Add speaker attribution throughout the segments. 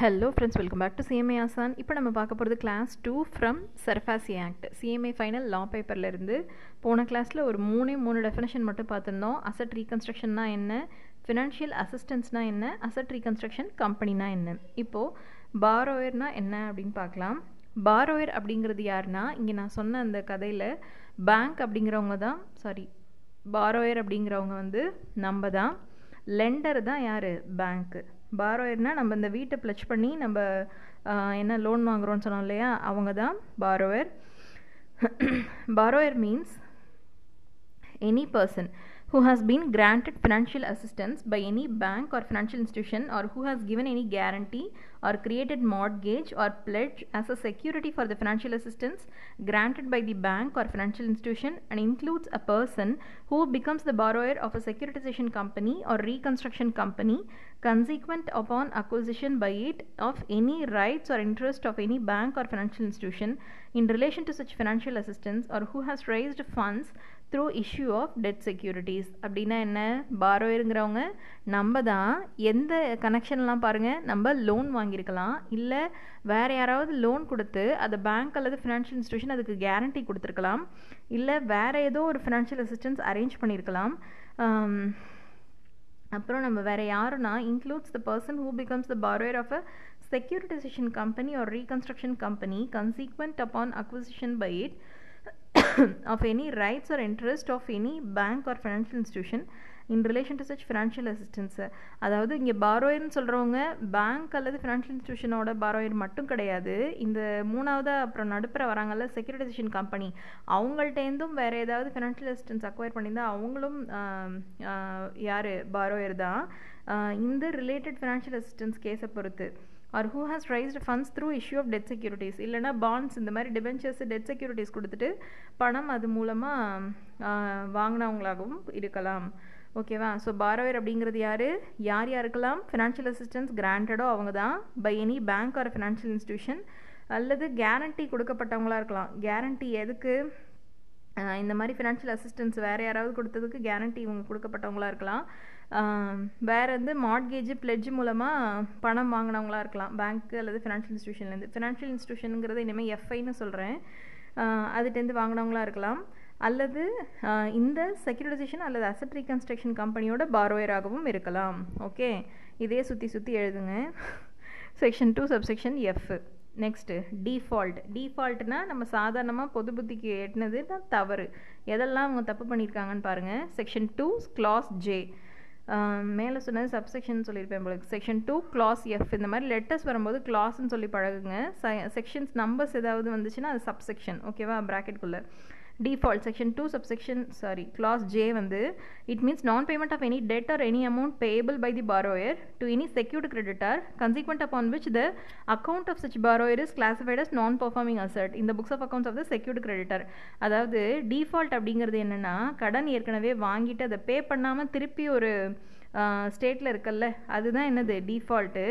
Speaker 1: Hello friends welcome back to CMA Aasan இப்போ நம்ம பார்க்க போகிறது class two from SARFAESI act CMA final law பேப்பர்லேருந்து போன கிளாஸில் ஒரு மூணே மூணு டெஃபினேஷன் மட்டும் பார்த்துருந்தோம். அசட் ரீகன்ஸ்ட்ரக்ஷன்னா என்ன? ஃபினான்ஷியல் அசிஸ்டன்ஸ்னா என்ன? அசட் ரீகன்ஸ்ட்ரக்ஷன் கம்பெனினா என்ன? இப்போது பாரோயர்னா என்ன அப்படின்னு பார்க்கலாம். பாரோயர் அப்படிங்கிறது யாருன்னா இங்கே நான் சொன்ன அந்த கதையில் பேங்க் அப்படிங்கிறவங்க தான் சாரி பாரோயர் அப்படிங்கிறவங்க வந்து நம்ம தான். லெண்டர் தான் யார்? பேங்க்கு பாரோயர்னா நம்ம இந்த வீட்டை ப்ளச் பண்ணி நம்ம என்ன லோன் வாங்குகிறோன்னு சொன்னோம் இல்லையா? அவங்க தான் borrower borrower means any person who has been granted financial assistance by any bank or financial institution or who has given any guarantee or created mortgage or pledge as a security for the financial assistance granted by the bank or financial institution and includes a person who becomes the borrower of a securitization company or reconstruction company consequent upon acquisition by it of any rights or interest of any bank or financial institution in relation to such financial assistance or who has raised funds through issue of debt securities அப்படின்னா என்ன? பாரோயருங்கிறவங்க நம்ம தான் எந்த கனெக்ஷன்லாம் பாருங்கள் நம்ம loan வாங்கியிருக்கலாம். இல்லை வேறு யாராவது லோன் கொடுத்து அதை பேங்க் அல்லது ஃபினான்ஷியல் இன்ஸ்டியூஷன் அதுக்கு கேரண்டி கொடுத்துருக்கலாம். இல்லை வேறு ஏதோ ஒரு ஃபினான்ஷியல் அசிஸ்டன்ஸ் அரேஞ்ச் பண்ணியிருக்கலாம். அப்புறம் நம்ம வேறு யாருன்னா includes the person who becomes the borrower of a securitisation company or reconstruction company consequent upon acquisition by it of any rights or interest of any bank or financial institution in relation to such financial assistance அதாவது இங்கே பாரோயர்னு சொல்கிறவங்க bank அல்லது financial இன்ஸ்டியூஷனோட borrower மட்டும் கிடையாது. இந்த மூணாவது அப்புறம் நடுப்புற வராங்கல்ல செக்யூரிடைசேஷன் கம்பெனி அவங்கள்ட்டேருந்தும் வேறு ஏதாவது ஃபினான்ஷியல் அசிஸ்டன்ஸ் அக்வயர் பண்ணியிருந்தால் அவங்களும் யார்? பாரோயர் தான். இந்த ரிலேட்டட் ஃபினான்ஷியல் அசிஸ்டன்ஸ் கேஸை பொறுத்து. Or who has raised funds through issue of debt securities இல்லைனா பாண்ட்ஸ் இந்த மாதிரி டிபென்ச்சர்ஸ் டெட் செக்யூரிட்டிஸ் கொடுத்துட்டு பணம் அது மூலமாக வாங்கினவங்களாகவும் இருக்கலாம். ஓகேவா ஸோ பாரோயர் அப்படிங்கிறது யார்? யார் யாருக்கெல்லாம் ஃபினான்ஷியல் அசிஸ்டன்ஸ் கிராண்டடோ அவங்க தான்? By any bank or financial institution அல்லது கேரண்டி கொடுக்கப்பட்டவங்களாக இருக்கலாம். கேரண்டி எதுக்கு? இந்த மாதிரி ஃபினான்ஷியல் அசிஸ்டன்ஸ் வேறு யாராவது கொடுத்ததுக்கு கேரண்டி இவங்க கொடுக்கப்பட்டவங்களாக இருக்கலாம். வேறு வந்து மாட்கேஜ் பிளெட்ஜ் மூலமாக பணம் வாங்கினவங்களாக இருக்கலாம். பேங்க்கு அல்லது ஃபினான்ஷியல் இன்ஸ்டியூஷன்லேருந்து ஃபினான்ஷியல் இன்ஸ்டியூஷனுங்கிறது இனிமேல் எஃப்ஐன்னு சொல்கிறேன் அதுட்டேருந்து வாங்கினவங்களாக இருக்கலாம். அல்லது இந்த செக்யூரிடைசேஷன் அல்லது அசட் ரீகன்ஸ்ட்ரக்ஷன் கம்பெனியோட பாரோயராகவும் இருக்கலாம். ஓகே இதே சுற்றி சுற்றி எழுதுங்க. Section two subsection F next default டிஃபால்ட்னா நம்ம சாதாரணமாக பொது புத்திக்கு எட்டினது தான் தவறு. எதெல்லாம் அவங்க தப்பு பண்ணியிருக்காங்கன்னு பாருங்கள் செக்ஷன் டூ கிளாஸ் ஜே மேலே சொன்னது சப்செக்ஷன் சொல்லியிருப்பேன் உங்களுக்கு செக்ஷன் டூ கிளாஸ் எஃப் இந்த மாதிரி லெட்டர்ஸ் வரும்போது கிளாஸ்ன்னு சொல்லி பழகுங்க. செக்ஷன்ஸ் நம்பர்ஸ் ஏதாவது வந்துச்சுன்னா அது சப்செக்ஷன் ஓகேவா ப்ராக்கெட்குள்ளே default section 2 subsection sorry clause j வந்து it means non-payment of any debt or any amount payable by the borrower to any secured creditor consequent upon which the account of such borrower is classified as non-performing asset in the books of accounts of the secured creditor அதாவது default அப்படிங்கிறது என்னென்னா கடன் ஏற்கனவே வாங்கிட்டு அதை பே பண்ணாமல் திருப்பி ஒரு ஸ்டேட்டில் இருக்கல்ல அதுதான் என்னது டிஃபால்ட்டு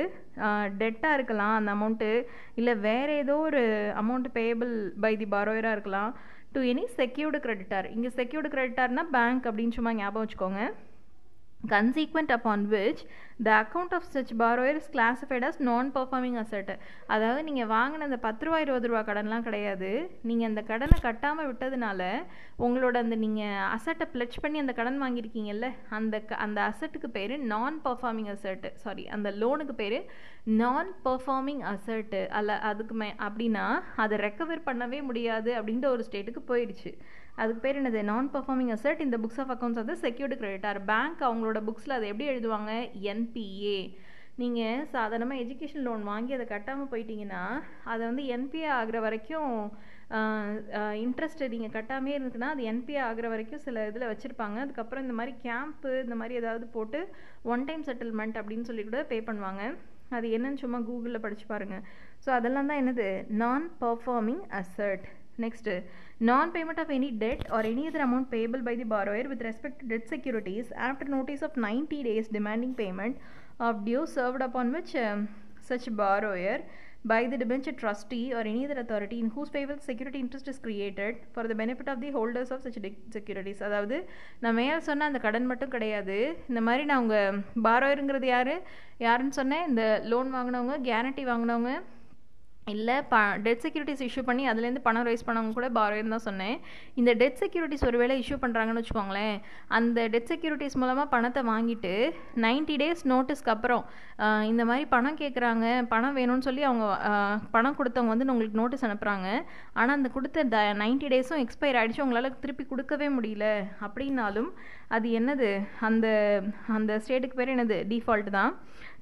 Speaker 1: டெட்டாக இருக்கலாம் அந்த அமௌண்ட்டு இல்லை வேறு ஏதோ ஒரு அமௌண்ட் பேயபிள் பை தி பாரோயராக இருக்கலாம் டு எனி செக்யூர்டு கிரெடிட்டார் இங்கே செக்யூர்டு கிரெடிட்டார்னா பேங்க் அப்படின்னு சும்மா ஞாபகம் வச்சுக்கோங்க. Consequent upon which the account of such borrower is classified as non-performing அதாவது நீங்கள் வாங்கின அந்த பத்து ரூபா இருபது ரூபா கடன்லாம் கிடையாது. நீங்கள் அந்த கடனை கட்டாமல் விட்டதுனால உங்களோட அந்த நீங்கள் அசட்டை பிளட்ச் பண்ணி அந்த கடன் வாங்கியிருக்கீங்கல்ல அந்த க அந்த அசட்டுக்கு பேர் நான் பர்ஃபார்மிங் அசட்டு சாரி அந்த லோனுக்கு பேர் நான் பர்ஃபார்மிங் அசட்டு அல்ல அதுக்கு மே அப்படின்னா அதை ரெக்கவர் பண்ணவே முடியாது அப்படின்ற ஒரு ஸ்டேட்டுக்கு போயிடுச்சு. அதுக்கு பேர் என்னது? நான் பர்ஃபார்மிங் அசட் இந்த புக்ஸ் ஆஃப் அக்கௌண்ட்ஸ் வந்து செக்யூர்டு கிரெடிட்டார் பேங்க் அவங்களோட புக்ஸில் அதை எப்படி எழுதுவாங்க? என்பிஏ நீங்கள் சாதாரணமாக எஜுகேஷன் லோன் வாங்கி அதை கட்டாமல் போயிட்டீங்கன்னா அதை வந்து என்பிஏ ஆகிற வரைக்கும் இன்ட்ரெஸ்ட் நீங்கள் கட்டாமே இருந்துச்சுன்னா அது என்பிஏ ஆகிற வரைக்கும் சில இதில் வச்சுருப்பாங்க. அதுக்கப்புறம் இந்த மாதிரி கேம்ப்பு இந்த மாதிரி ஏதாவது போட்டு ஒன் டைம் செட்டில்மெண்ட் அப்படின்னு சொல்லி கூட பே பண்ணுவாங்க. அது என்னன்னு சும்மா கூகுளில் படித்து பாருங்கள் ஸோ அதெல்லாம் தான் என்னது? Non performing asset Next, non-payment of any debt or any other amount payable by the borrower with respect to debt securities after notice of 90 days demanding payment of due served upon which um, such borrower by the debenture trustee or any other authority in whose favor security interest is created for the benefit of the holders of such securities அதாவது நான் மேலே சொன்ன அந்த கடன் மட்டும் கிடையாது இந்த மாதிரி நான் உங்கள் பாரோயருங்கிறது யார் யாருன்னு சொன்னேன் இந்த லோன் வாங்கினவங்க கேரண்டி வாங்கினவங்க இல்லை ப டெட் செக்யூரிட்டிஸ் இஷ்யூ பண்ணி அதுலேருந்து பணம் ரைஸ் பண்ணவங்க கூட பாரோயின்னு தான் சொன்னேன். இந்த டெட் செக்யூரிட்டிஸ் ஒரு வேளை இஷ்யூ பண்ணுறாங்கன்னு வச்சுக்கோங்களேன் அந்த டெட் செக்யூரிட்டிஸ் மூலமாக பணத்தை வாங்கிட்டு நைன்ட்டி டேஸ் நோட்டீஸ்க்கு அப்புறம் இந்த மாதிரி பணம் கேட்குறாங்க பணம் வேணும்னு சொல்லி அவங்க பணம் கொடுத்தவங்க வந்து உங்களுக்கு நோட்டீஸ் அனுப்புகிறாங்க ஆனால் அந்த கொடுத்த ட நைன்ட்டி டேஸும் எக்ஸ்பயர் ஆகிடுச்சு உங்களால் திருப்பி கொடுக்கவே முடியல. அப்படின்னாலும் அது என்னது? அந்த அந்த ஸ்டேட்டுக்கு பேர் என்னது? டிஃபால்ட் தான்.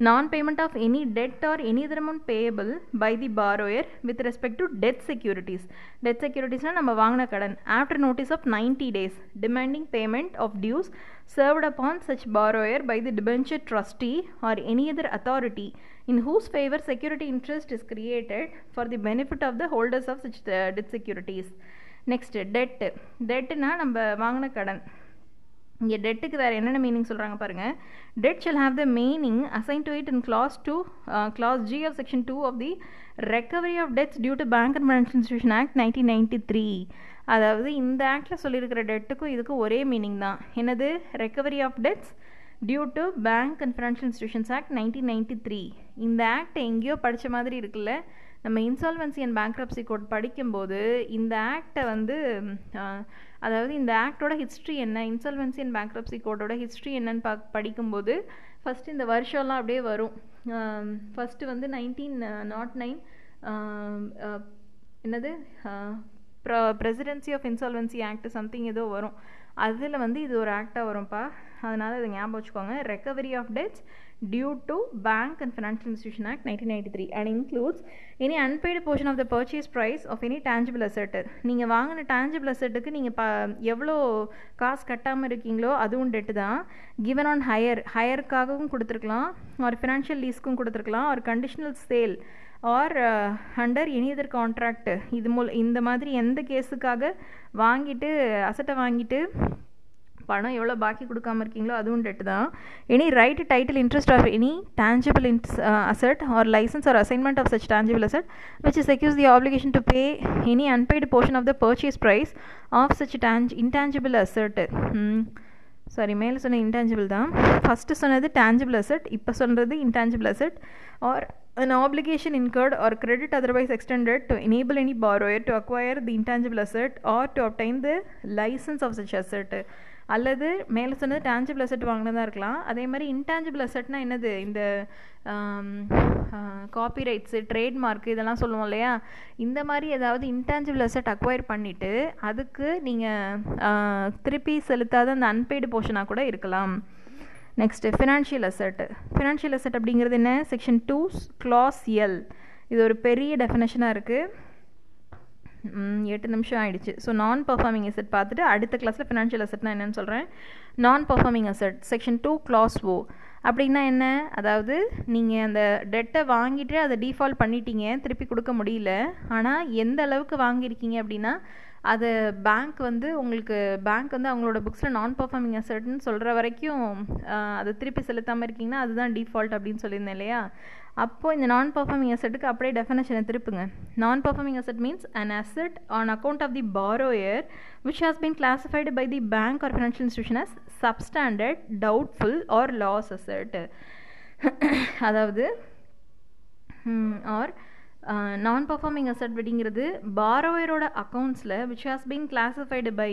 Speaker 1: Non payment of any debt or any other amount payable by the bar Borrower with respect to debt securities debt செக்யூரிட்டிஸ்னால் நம்ம வாங்கின கடன் after notice of ninety days demanding payment of dues served upon such borrower by the debenture trustee or any other authority in whose favor security interest is created for the benefit of the holders of such uh, debt securities. Next debt டெட்டுனா நம்ம வாங்கின கடன் இங்கே டெட்டுக்கு வேறு என்னென்ன meaning சொல்கிறாங்க பாருங்கள் debt shall have the meaning assign to it in clause two clause G of section two of the recovery of debts due to bank and financial institution act nineteen ninety three அதாவது இந்த ஆக்டில் சொல்லியிருக்கிற டெட்டுக்கும் இதுக்கும் ஒரே meaning தான். என்னது? Recovery of debts due to bank and financial institutions act nineteen ninety three இந்த act எங்கேயோ படித்த மாதிரி இருக்குல்ல? நம்ம இன்சால்வன்சி அண்ட் பேங்க்ரப்சி கோட் படிக்கும்போது இந்த ஆக்டை வந்து அதாவது இந்த ஆக்டோட ஹிஸ்ட்ரி என்ன இன்சால்வன்சி அண்ட் பேங்க்ரப்சி கோடோட ஹிஸ்ட்ரி என்னன்னு பா படிக்கும்போது ஃபஸ்ட்டு இந்த வருஷம்லாம் அப்படியே வரும். ஃபஸ்ட்டு வந்து நைன்டீன் நாட் நைன் என்னது? ப்ர presidency of insolvency act something ஏதோ வரும். அதில் வந்து இது ஒரு ஆக்டாக வரும்ப்பா அதனால் இதை ஞாபகம் வச்சுக்கோங்க. Recovery of debts due to bank and financial institution act nineteen ninety three and includes any unpaid portion of the purchase price of any tangible asset நீங்கள் வாங்கின டேஞ்சிபிள் அசெட்டுக்கு நீங்கள் ப எவ்வளோ காசு கட்டாமல் இருக்கீங்களோ அதுவும் டெட்டு தான். கிவன் ஆன் ஹையர் ஹையருக்காகவும் கொடுத்துருக்கலாம். ஒரு ஃபினான்ஷியல் லீஸ்க்கும் கொடுத்துருக்கலாம். ஒரு conditional sale or under any other contract இது மூல இந்த மாதிரி எந்த கேஸுக்காக வாங்கிட்டு அசட்டை வாங்கிட்டு பணம் எவ்வளோ பாக்கி கொடுக்காம இருக்கீங்களோ அதுவும் டெட்டு தான். Any right title interest of any tangible இன்ஸ் asset or licence or assignment of such tangible asset which is secures the obligation to pay any unpaid portion of the purchase price of such டேஞ்ச் intangible asset sorry மேலே சொன்ன intangible தான். First சொன்னது tangible asset இப்போ சொல்கிறது intangible asset or an obligation incurred or credit otherwise extended to enable any borrower to acquire the intangible asset or to obtain the license of such asset. அல்லது மேலே சொன்னது tangible asset வாங்கினதாக இருக்கலாம். அதே மாதிரி intangible அசெட்னா என்னது? இந்த காப்பிரைட்ஸு ட்ரேட்மார்க் இதெல்லாம் சொல்லுவோம் இல்லையா? இந்த மாதிரி ஏதாவது இன்டேஞ்சிபிள் அசெட் அக்வயர் பண்ணிவிட்டு அதுக்கு நீங்கள் திருப்பி செலுத்தாத அந்த அன்பெய்டு போர்ஷனாக கூட இருக்கலாம். Next financial asset financial asset அப்படிங்கிறது என்ன? செக்ஷன் டூ கிளாஸ் எல் இது ஒரு பெரிய டெஃபினேஷனாக இருக்குது எட்டு நிமிஷம் ஆயிடுச்சு. ஸோ நான் பர்ஃபார்மிங் அசெட் பார்த்துட்டு அடுத்த கிளாஸில் ஃபினான்ஷியல் அசட்னா என்னென்னு சொல்கிறேன் non performing asset section two clause O அப்படின்னா என்ன? அதாவது நீங்கள் அந்த டெட்டை வாங்கிட்டு அதை டிஃபால்ட் பண்ணிட்டீங்க திருப்பி கொடுக்க முடியல. ஆனால் எந்த அளவுக்கு வாங்கியிருக்கீங்க அப்படின்னா அது பேங்க் வந்து உங்களுக்கு பேங்க் வந்து அவங்களோட புக்ஸில் நான் பர்ஃபார்மிங் அசட்னு சொல்கிற வரைக்கும் அதை திருப்பி செலுத்தாமல் இருக்கீங்கன்னா அதுதான் டிஃபால்ட் அப்படின்னு சொல்லியிருந்தேன் இல்லையா? அப்போது இந்த நான் பர்ஃபார்மிங் அசட்டுக்கு அப்படியே டெஃபினேஷனை திருப்புங்க. Non performing asset means an asset on account of the borrower which has been classified by the bank or financial institution as substandard doubtful or loss asset அதாவது ஆர் நான் பர்ஃபார்மிங் அசட் அப்படிங்கிறது பாரோயரோட அக்கௌண்ட்ஸில் which has been classified by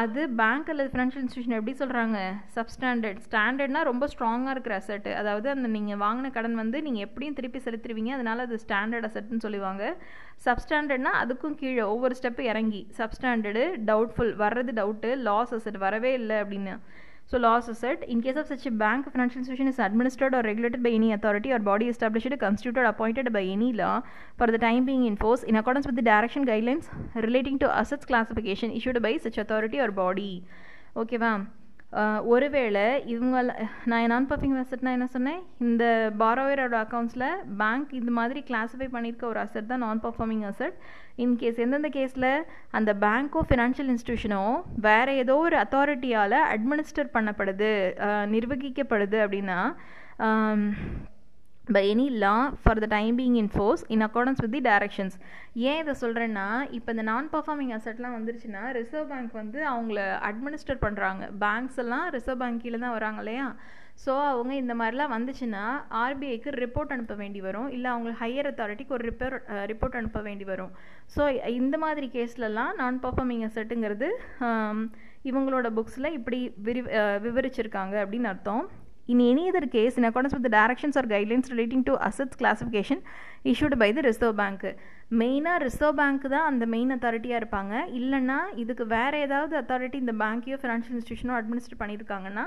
Speaker 1: அது bank அல்லது financial institution எப்படி சொல்கிறாங்க substandard ஸ்டாண்டர்ட்னா ரொம்ப ஸ்ட்ராங்காக இருக்கிற அசட்டு அதாவது அந்த நீங்கள் வாங்கின கடன் வந்து நீங்கள் எப்படியும் திருப்பி செலுத்துருவீங்க. அதனால் அது ஸ்டாண்டர்ட் அசட்னு சொல்லுவாங்க. சப்ஸ்டாண்டர்ட்னா அதுக்கும் கீழே ஒவ்வொரு ஸ்டெப்பு இறங்கி. சப்ஸ்டாண்டர்டு டவுட்ஃபுல் வர்றது டவுட்டு லாஸ் அசட் வரவே இல்லை அப்படின்னு. So laws are said, in case of such a bank, financial institution is administered or regulated by any authority or body established, constituted, appointed by any law for the time being in force in accordance with the direction guidelines relating to assets classification issued by such authority or body. Okay, ma'am. ஒருவேளை இவங்க நான் நான் பர்ஃபிங் நான் என்ன சொன்னேன்? இந்த பாரோவரோட அக்கௌண்ட்ஸில் bank இது மாதிரி கிளாஸிஃபை பண்ணியிருக்க ஒரு அசட் தான் நான் பர்ஃபார்மிங் அசட் இன்கேஸ் எந்தெந்த கேஸில் அந்த பேங்க்கோ ஃபினான்ஷியல் இன்ஸ்டியூஷனோ வேறு ஏதோ ஒரு அத்தாரிட்டியால் அட்மினிஸ்டர் பண்ணப்படுது நிர்வகிக்கப்படுது அப்படின்னா by any law for the time being in force in accordance with the directions ஏன் இதை சொல்கிறேன்னா இப்போ இந்த நான் பர்ஃபார்மிங் அசட்லாம் வந்துருச்சுன்னா ரிசர்வ் பேங்க் வந்து அவங்கள அட்மினிஸ்டர் பண்ணுறாங்க பேங்க்ஸ் எல்லாம் ரிசர்வ் பேங்க் கீழே தான் வராங்க இல்லையா? ஸோ அவங்க இந்த மாதிரிலாம் வந்துச்சுன்னா ஆர்பிஐக்கு ரிப்போர்ட் அனுப்ப வேண்டி வரும். இல்லை அவங்க ஹையர் அத்தாரிட்டிக்கு ஒரு ரிப்பேர் ரிப்போர்ட் அனுப்ப வேண்டி வரும். ஸோ இந்த மாதிரி கேஸ்லலாம் நான் பர்ஃபார்மிங் அசட்டுங்கிறது இவங்களோட புக்ஸில் இப்படி விரி விவரிச்சிருக்காங்க அப்படின்னு அர்த்தம். In any other case in accordance with the directions or guidelines relating to assets classification issued by the reserve bank மெயினாக ரிசர்வ் பேங்க் தான் அந்த மெயின் அத்தாரிட்டியாக இருப்பாங்க. இல்லைன்னா இதுக்கு வேறு ஏதாவது அத்தாரிட்டி இந்த பேங்க்கையோ ஃபினான்ஷியல் இன்ஸ்டியூஷனோ அட்மினிஸ்டர் பண்ணியிருக்காங்கன்னா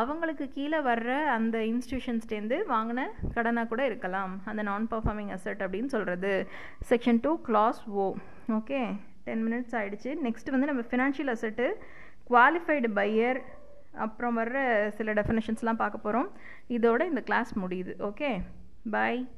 Speaker 1: அவங்களுக்கு கீழே வர்ற அந்த இன்ஸ்டியூஷன்ஸ்டேருந்து வாங்கின கடனாக கூட இருக்கலாம். அந்த நான் பர்ஃபார்மிங் அசட் அப்படின்னு சொல்கிறது section two clause O okay ten minutes ஆகிடுச்சு நெக்ஸ்ட் வந்து நம்ம ஃபினான்ஷியல் அசட்டு குவாலிஃபைடு பையர் அப்புறம் வர்ற சில டெஃபினேஷன்ஸ்லாம் பார்க்க போகிறோம் இதோட இந்த கிளாஸ் முடியுது. Okay bye